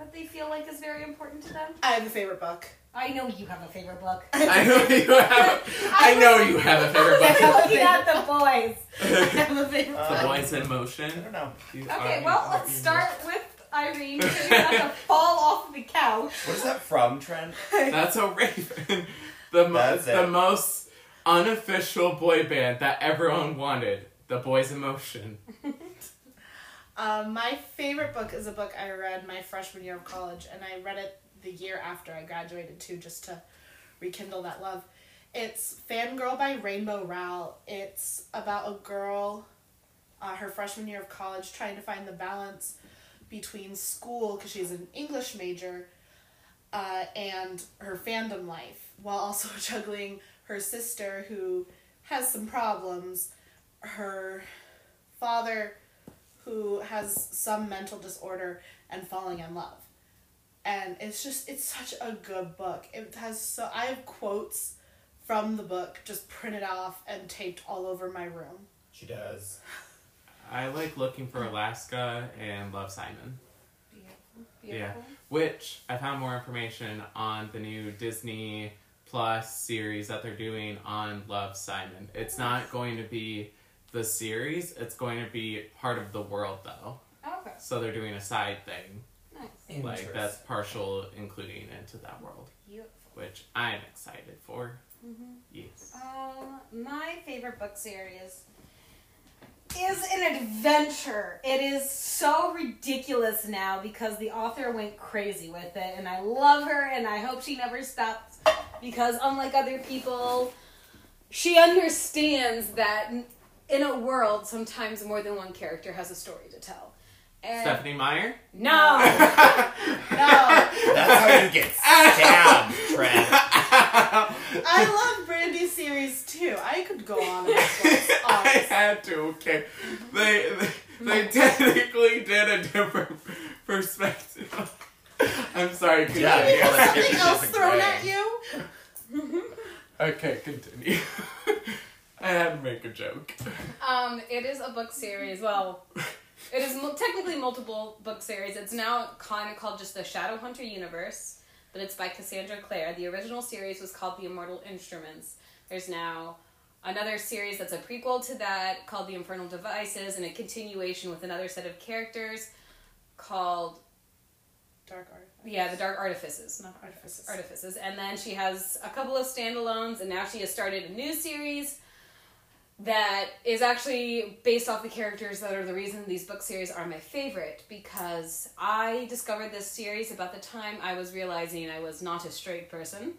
that they feel like is very important to them? I have a favorite book. I know you have a favorite book. I know you have. I know you have a favorite (laughs) I'm book. looking at the boys. (laughs) I have a favorite Uh, book. the boys in motion. I motion. don't know. You Okay, are- well, you let's are- start with Irene because you're about to (laughs) fall off the couch. What is that from, Trent? That's a raven. The mo- That's the most unofficial boy band that everyone wanted. The Boys in Motion. Um, my favorite book is a book I read my freshman year of college, and I read it the year after I graduated too, just to rekindle that love. It's Fangirl by Rainbow Rowell. It's about a girl, uh, her freshman year of college, trying to find the balance between school, because she's an English major, uh, and her fandom life, while also (laughs) juggling her sister who has some problems. Her father who has some mental disorder and falling in love. And it's just it's such a good book. It has so I have quotes from the book just printed off and taped all over my room. She does. (laughs) I like looking for Alaska and Love Simon. Beautiful. Yeah. Which I found more information on the new Disney Plus series that they're doing on Love Simon. It's not going to be the series, it's going to be part of the world though. Okay. So they're doing a side thing. Nice. Like that's partial including into that world. Beautiful. Which I'm excited for. Mm-hmm. Yes. Um, my favorite book series is an adventure. It is so ridiculous now because the author went crazy with it, and I love her, and I hope she never stops because, unlike other people, she understands that in a world, sometimes more than one character has a story to tell. And Stephenie Meyer? no, (laughs) No. That's how you get stabbed, Trent. I love Brandy series too. I could go on about (laughs) books. I had to, okay. They, they, they technically did a different perspective. I'm sorry, continue. Yeah, Maybe well, have something else thrown at you? Okay, continue. I had to make a joke. Um, it is a book series. Well, it is mu- technically multiple book series. It's now kind of called just the Shadowhunter universe, but it's by Cassandra Clare. The original series was called The Mortal Instruments. There's now another series that's a prequel to that called The Infernal Devices, and a continuation with another set of characters called Dark art. yeah, The Dark Artifices. Not artifices. Artifices. And then she has a couple of standalones, and now she has started a new series that is actually based off the characters that are the reason these book series are my favorite because I discovered this series about the time I was realizing I was not a straight person.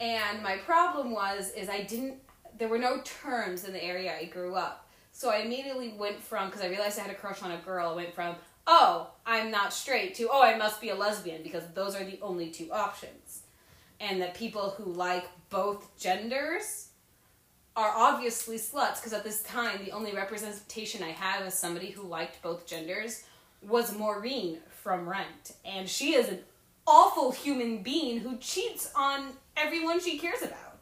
And my problem was is I didn't there were no terms in the area I grew up. So I immediately went from because I realized I had a crush on a girl, I went from oh, I'm not straight to oh, I must be a lesbian because those are the only two options. And that people who like both genders are obviously sluts because at this time the only representation I had as somebody who liked both genders was Maureen from Rent. And she is an awful human being who cheats on everyone she cares about.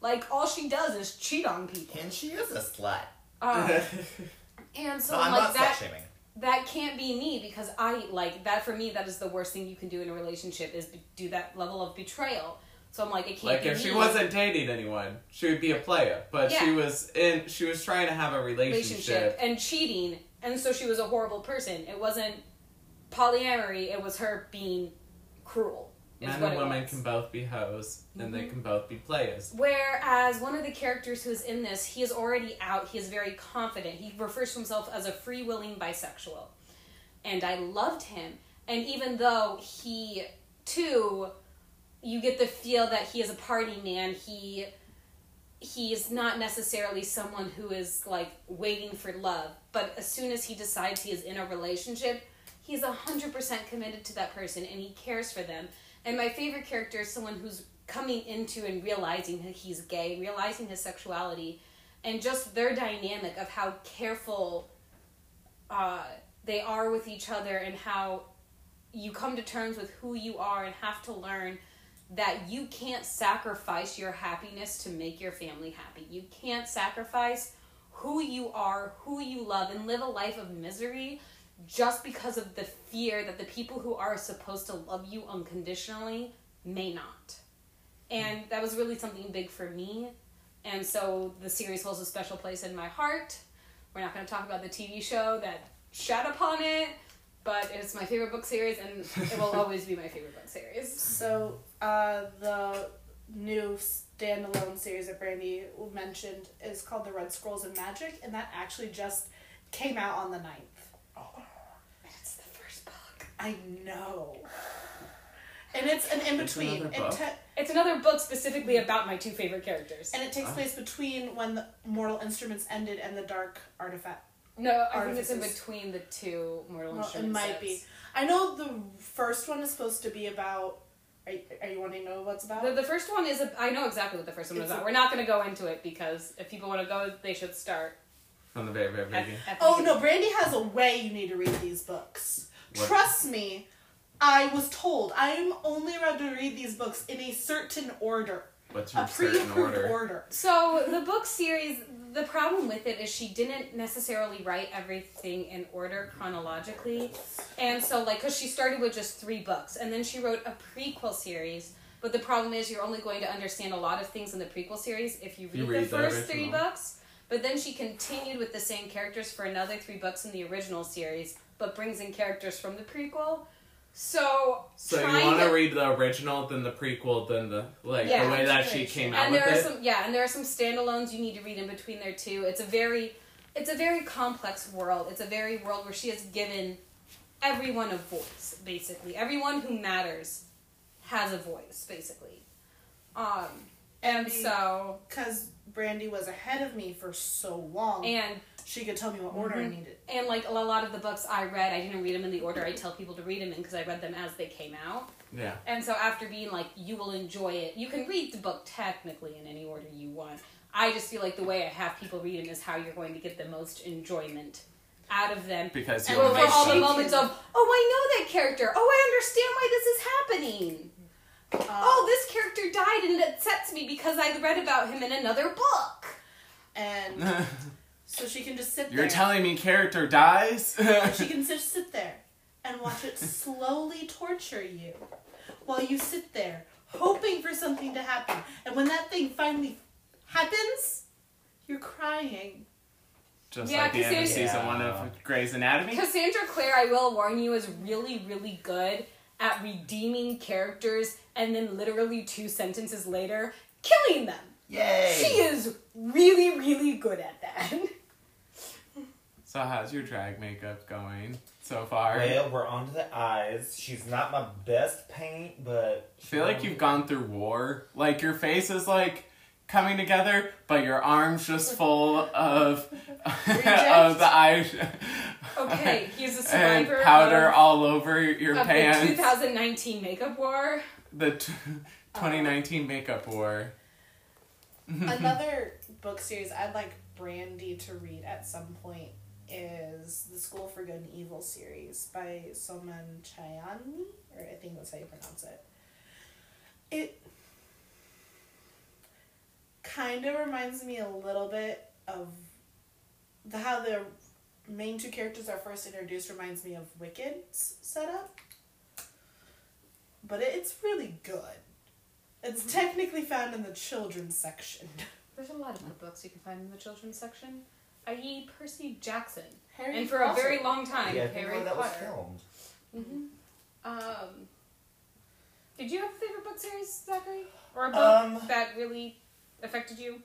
Like all she does is cheat on people. And she is a slut. Um, (laughs) and so So I'm like that slut shaming. that can't be me because I like that for me that is the worst thing you can do in a relationship is be- do that level of betrayal. So I'm like it can't Like be if she me. wasn't dating anyone, she would be a player. But she was in. She was trying to have a relationship relationship. and cheating and so she was a horrible person. It wasn't polyamory, it was her being cruel. Men and women was. can both be hoes, and they Mhm. can both be players. Whereas one of the characters who's in this, he is already out. He is very confident. He refers to himself as a free willing bisexual. And I loved him. And even though he, too, you get the feel that he is a party man, he he is not necessarily someone who is like waiting for love. But as soon as he decides he is in a relationship, he's 100% committed to that person and he cares for them. And my favorite character is someone who's coming into and realizing that he's gay, realizing his sexuality, and just their dynamic of how careful uh, they are with each other and how you come to terms with who you are and have to learn that you can't sacrifice your happiness to make your family happy. You can't sacrifice who you are, who you love, and live a life of misery just because of the fear that the people who are supposed to love you unconditionally may not. And that was really something big for me. And so the series holds a special place in my heart. We're not going to talk about the TV show that shat upon it, but it's my favorite book series and it will (laughs) always be my favorite book series. So, uh, the new standalone series that Brandy mentioned is called The Red Scrolls of Magic, and that actually just came out on the 9th. It's the first book. I know. And it's an in It's between. another book. te- It's another book specifically about my two favorite characters. and it takes Ah. place between when the Mortal Instruments ended and the Dark Artifact. No, I think it's in between the two Mortal Well, it might sets. be. I know the first one is supposed to be about. Are you, are you wanting to know what's about? The, the first one is a, I know exactly what the first one is about. a- We're not going to go into it because if people want to go, they should start from the very, very beginning. at the Oh beginning. no, Brandy has a way you need to read these books. What? Trust me, I was told I am only allowed to read these books in a certain order, What's a your certain pre-approved order? order. So the book series, the problem with it is she didn't necessarily write everything in order chronologically, and so like because she started with just three books, and then she wrote a prequel series. But the problem is you're only going to understand a lot of things in the prequel series if you read, You read the the first three books. But then she continued with the same characters for another three books in the original series, but brings in characters from the prequel. So So you want to to read the original, then the prequel, then the like Yeah. the way that she came out and with there are it. some yeah and there are some standalones you need to read in between there too it's a very it's a very complex world it's a very world where she has given everyone a voice basically everyone who matters has a voice basically um and so Because Brandy was ahead of me for so long, and she could tell me what order I Mhm. needed. and like a lot of the books i read i didn't read them in the order i tell people to read them in because i read them as they came out yeah. And so after being like, you will enjoy it, you can read the book technically in any order you want. I just feel like the way I have people read them is how you're going to get the most enjoyment out of them. Because And you'll For, we're for all the moments of, oh, I know that character. Oh, I understand why this is happening. Um, oh, this character died and it upsets me because I read about him in another book. and (laughs) so she can just sit there. You're there. telling me character dies? (laughs) she (laughs) can just sit there and watch it slowly torture you while you sit there hoping for something to happen. And when that thing finally happens, you're crying. Just Yeah, like the 'cause end of there's- season one of Grey's Anatomy. Cassandra Clare, I will warn you, is really, really good at redeeming characters and then literally two sentences later, killing them. Yay! She is really, really good at that. (laughs) So how's your drag makeup going so far? Well, we're on to the eyes. She's not my best paint, but I feel like you've gone through war. Like your face is like coming together, but your arms just full of (laughs) of the eye Okay, (laughs) he's a and survivor powder of, all over your of the pants. 2019 makeup war. The t- (laughs) 2019 makeup war. Another book series I'd like Brandy to read at some point is the School for Good and Evil series by Soman Chayani, or I think that's how you pronounce it. It kind of reminds me a little bit of the how the main two characters are first introduced reminds me of Wicked's setup. But it, it's really good. It's technically found in the children's section. There's a lot of good books you can find in the children's section, i.e., Percy Jackson. Harry and for a very long time, yeah, I think Harry that was Potter. filmed. hmm Um, did you have a favorite book series, Zachary? Or a book Um, that really affected you?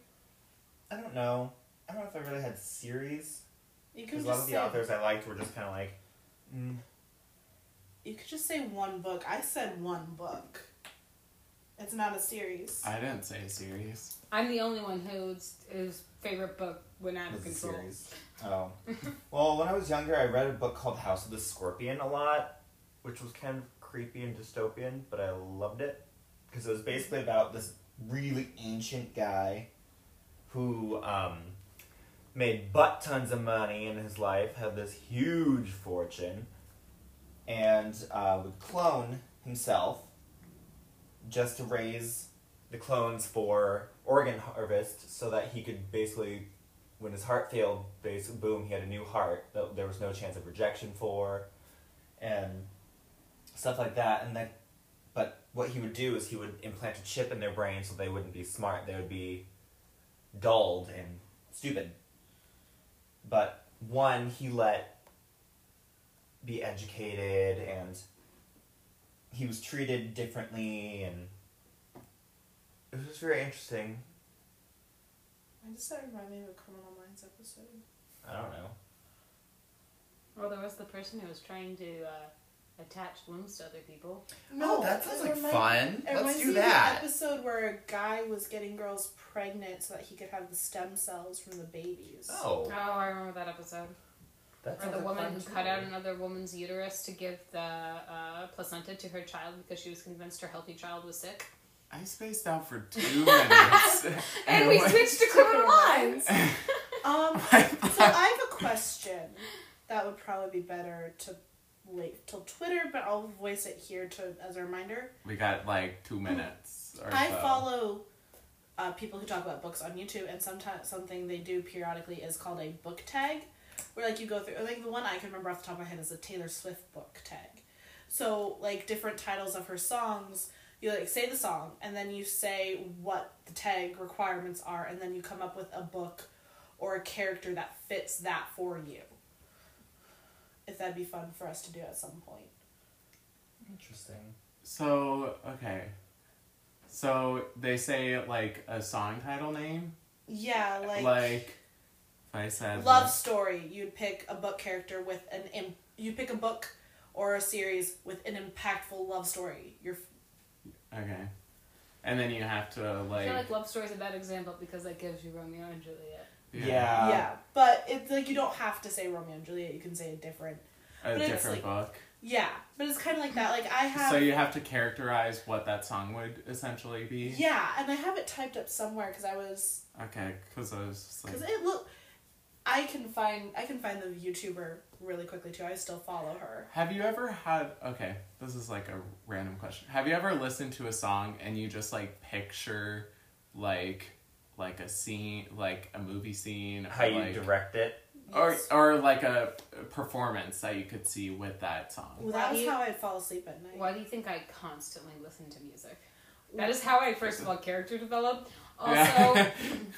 I don't know. I don't know if I really had series because a lot of the authors I liked were just kind of like, mm, you could just say one book. I said one book. It's not a series. I didn't say a series. I'm the only one whose whose favorite book went out of was a control. series. Oh, well, when I was younger, I read a book called House of the Scorpion a lot, which was kind of creepy and dystopian, but I loved it because it was basically about this really ancient guy who um, made butt tons of money in his life, had this huge fortune, and uh, would clone himself just to raise the clones for organ harvest so that he could basically when his heart failed basically boom he had a new heart that there was no chance of rejection for and stuff like that. And then but what he would do is he would implant a chip in their brain so they wouldn't be smart. They would be dulled and stupid. But one he let be educated and he was treated differently and it was just very interesting Why does that remind me of a Criminal Minds episode? i don't know Well, there was the person who was trying to uh, attach limbs to other people. Oh, that sounds like remind- fun. It Let's do that. Of the episode where a guy was getting girls pregnant so that he could have the stem cells from the babies. Oh, Oh, I remember that episode. That Or the woman who cut out another woman's uterus to give the uh, placenta to her child because she was convinced her healthy child was sick. I spaced out for two (laughs) minutes. (laughs) And we what- switched to criminal minds. (laughs) Um, so I have a question that would probably be better to wait till Twitter, but I'll voice it here to as a reminder. we got like two minutes or I so. follow uh, people who talk about books on YouTube, and sometimes something they do periodically is called a book tag, where like you go through. Like the one I can remember off the top of my head is a Taylor Swift book tag. So like different titles of her songs, you like say the song, and then you say what the tag requirements are, and then you come up with a book or a character that fits that for you. If that'd be fun for us to do at some point. Interesting. So okay, so they say like a song title name, Yeah, like, like, if I said love like- story. You'd pick a book character with an Im- you pick a book or a series with an impactful love story. You're okay, and then you have to like. I feel like love story's a bad example because that gives you Romeo and Juliet. Yeah. yeah, but it's like you don't have to say Romeo and Juliet. You can say a different. a but different like- book. Yeah, but it's kind of like that. Like I have. So you have to characterize what that song would essentially be. yeah, and I have it typed up somewhere because I was Okay, because I was just like, because it look. I can find I can find the YouTuber really quickly too. I still follow her. Have you ever had okay, this is like a random question. Have you ever listened to a song and you just like picture like like a scene like a movie scene How you like, direct it? or Yes. or like a performance that you could see with that song. Well, Why that was how I'd fall asleep at night. Why do you think I constantly listen to music? That is how I first of all character develop. Also, Yeah.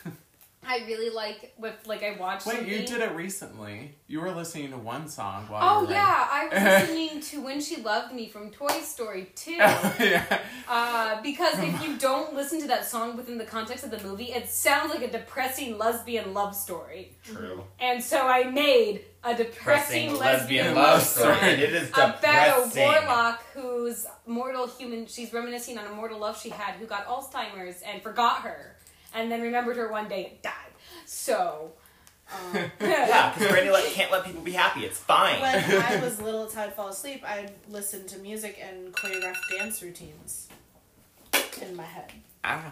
(laughs) I really like with like I watched. Wait, you did it recently. You were listening to one song while Oh you were yeah, I was (laughs) listening to "When She Loved Me" from Toy Story 2. yeah. Uh, because if you don't listen to that song within the context of the movie, it sounds like a depressing lesbian love story. True. And so I made a depressing lesbian, love story. It is depressing. about a warlock whose mortal human she's reminiscing on a mortal love she had who got Alzheimer's and forgot her and then remembered her one day and died. So um, (laughs) (laughs) Yeah, because Brandy like, can't let people be happy. It's fine. when (laughs) I was little, it's how I'd fall asleep. I'd listen to music and choreograph dance routines in my head. Ah.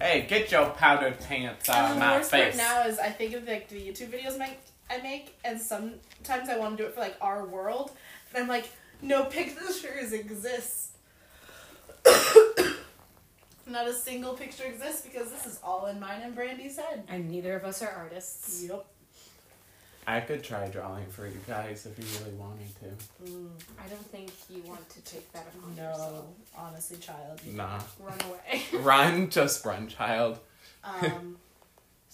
Hey, get your powdered pants out of and the my worst part face. now is I think of like the YouTube videos make, I make, and sometimes I want to do it for like our world, and I'm like, no pictures exist. Not a single picture exists because this is all in mine and Brandy's head. and neither of us are artists. Yep. I could try drawing for you guys if you really wanted to. Mm, I don't think you want to take that upon no, yourself. honestly, child. you Nah. Run away. (laughs) Run, just run, child. Um,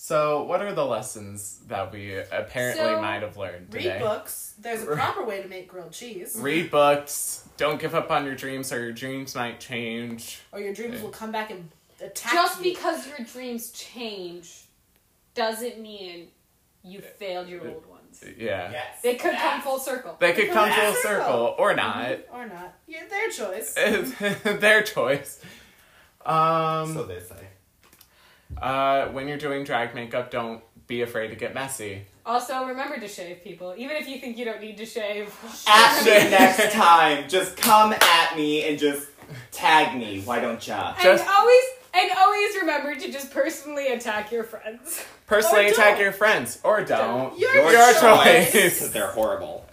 So, what are the lessons that we apparently So, might have learned read today? books. There's a proper way to make grilled cheese, Read books. Don't give up on your dreams, or your dreams might change. or your dreams will come back and attack Just you. because your dreams change doesn't mean you failed your old ones. Yeah. yes. They could come full circle. They could come full Full circle circle. or not. or not. Yeah, their choice. It's (laughs) their choice. (laughs) Um, so they say. Uh, when you're doing drag makeup, don't be afraid to get messy. Also, remember to shave, people. Even if you think you don't need to shave. At (laughs) me next time. Just come at me and just tag me. Why don't ya? And Just- always and always remember to just personally attack your friends. Personally attack your friends, or don't. Your Your choice. Because (laughs) they're horrible. (laughs)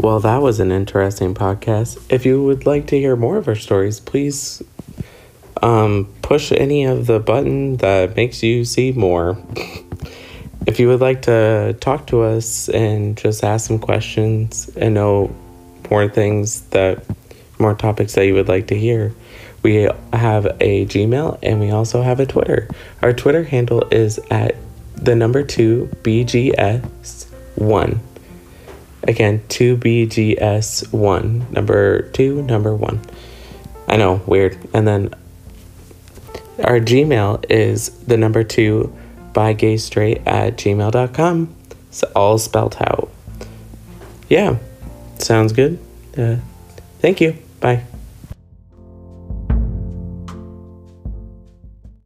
Well, that was an interesting podcast. If you would like to hear more of our stories, please um, push any of the button that makes you see more. if you would like to talk to us and just ask some questions and know more things that more topics that you would like to hear, we have a Gmail and we also have a Twitter. Our Twitter handle is at the number two BGS one. Again, 2BGS1. Number 2, number 1. I know, weird. And then our Gmail is the number two by gay straight at gmail.com. It's all spelled out. Yeah, sounds good. Uh, thank you. Bye.